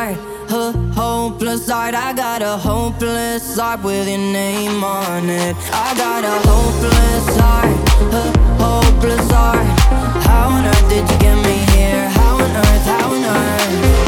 heart, a hopeless heart. I got a hopeless heart with your name on it. I got a hopeless heart, a hopeless heart. How on earth did you get me here? How on earth, how on earth?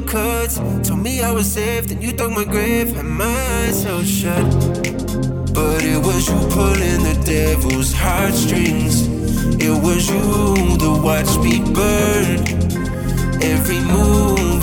cuts. Told me I was safe, then you dug my grave. Had my eyes so shut. But it was you pulling the devil's heartstrings. It was you that watched me burn. Every move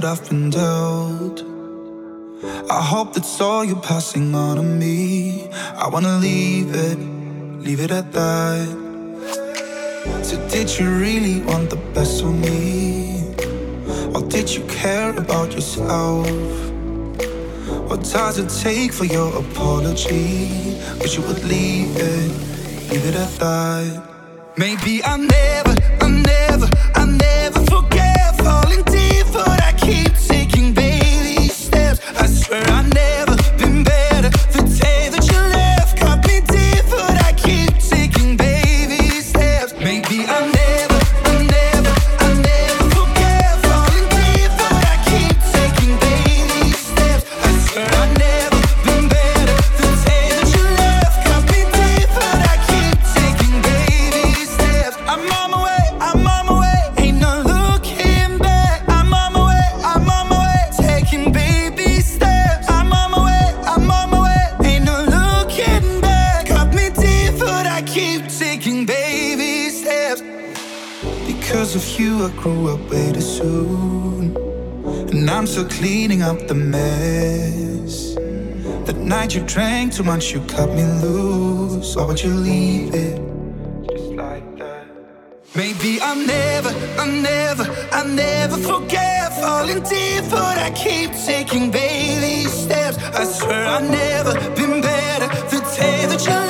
that I've been dealt. I hope that's all you're passing on to me. I wanna leave it, leave it at that. So, did you really want the best of me? Or did you care about yourself? What does it take for your apology? Wish you would leave it, leave it at that. Maybe I never, I never, I never up the mess. The night you drank too much, you cut me loose. Why would you leave it? Just like that. Maybe I'll never, I'll never, I'll never forget falling deep, but I keep taking baby steps. I swear I've never been better the day that you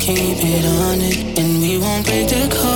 keep it on it, and we won't break the code.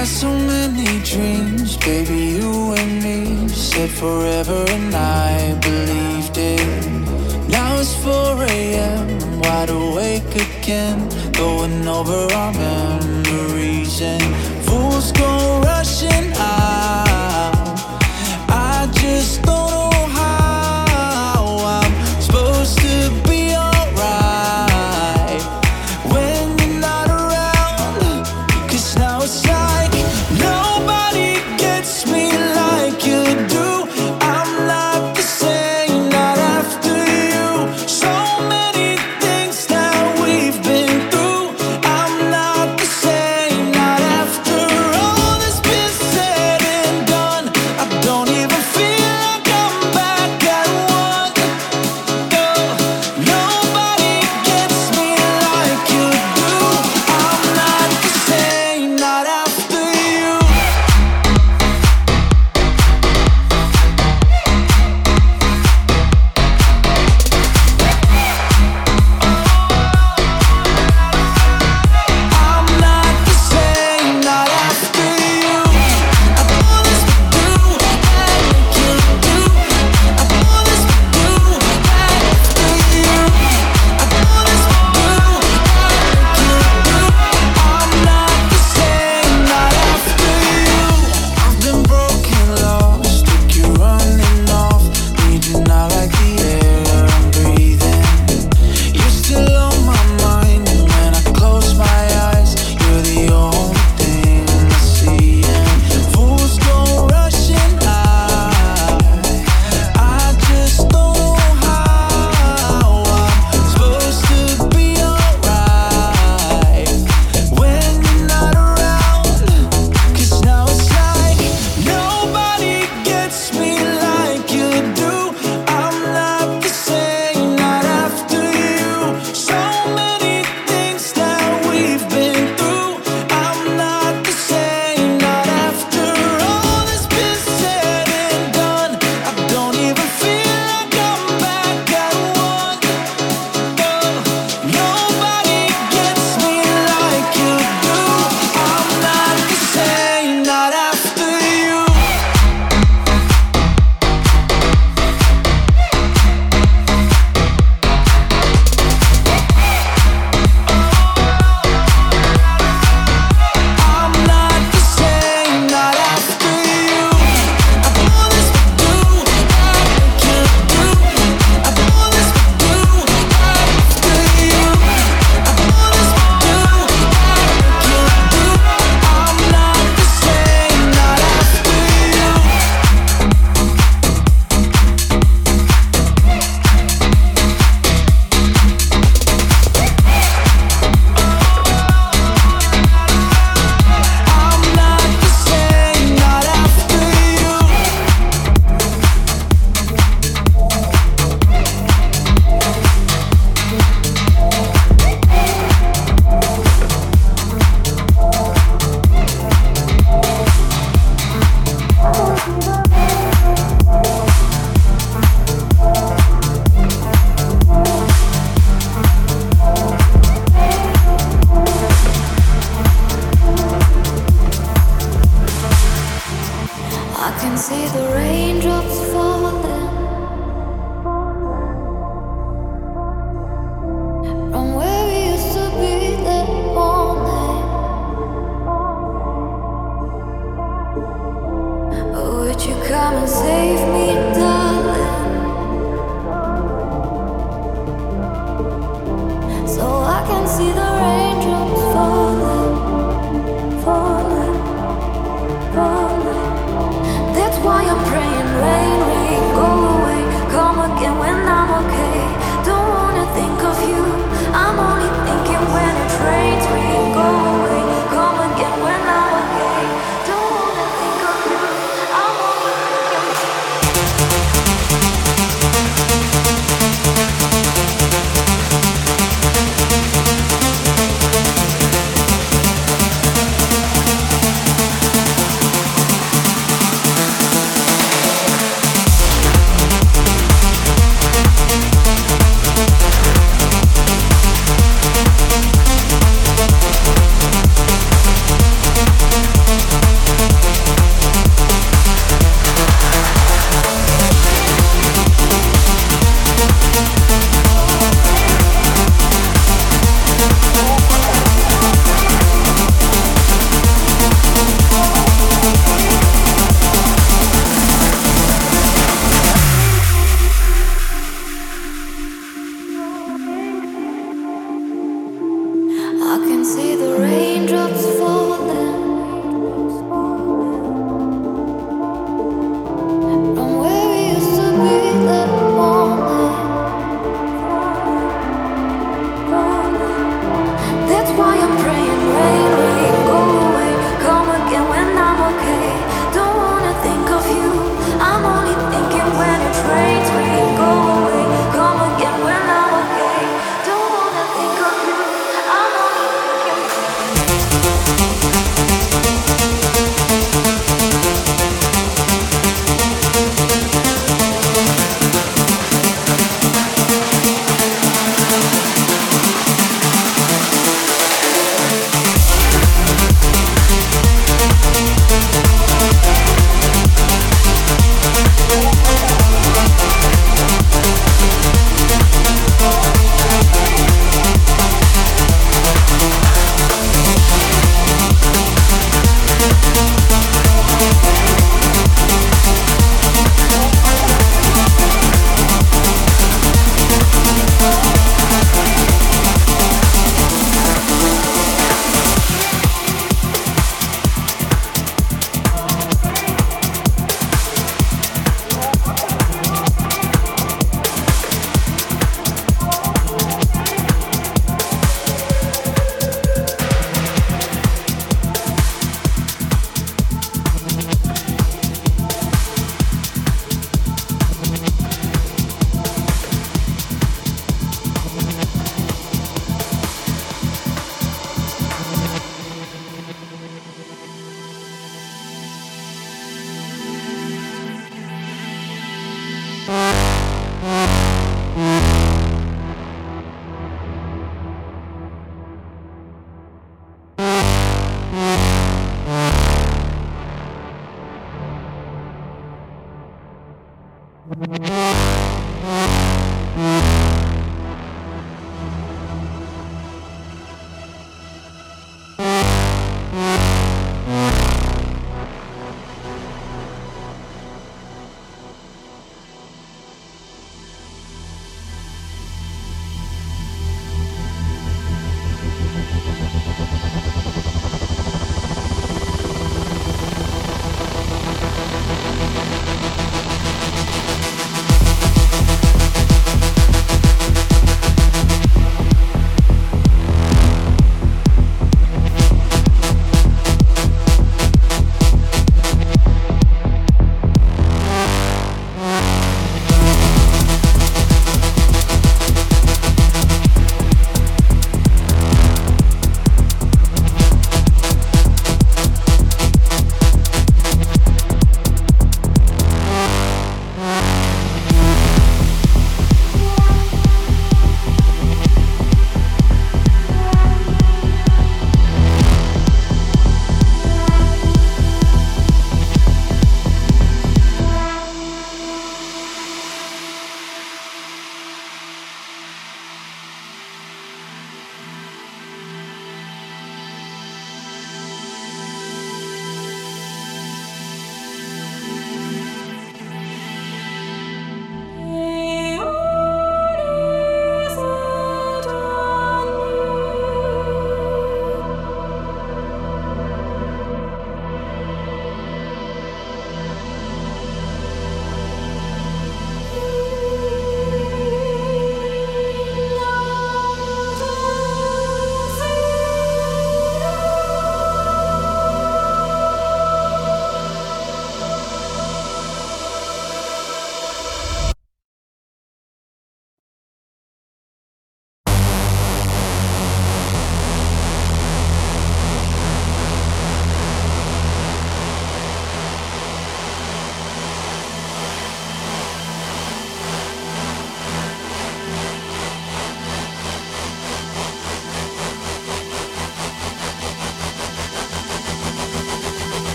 had so many dreams, baby, you and me said forever, and I believed it. Now it's 4 a.m., I'm wide awake again, going over our memories, and fools go rushing out. see the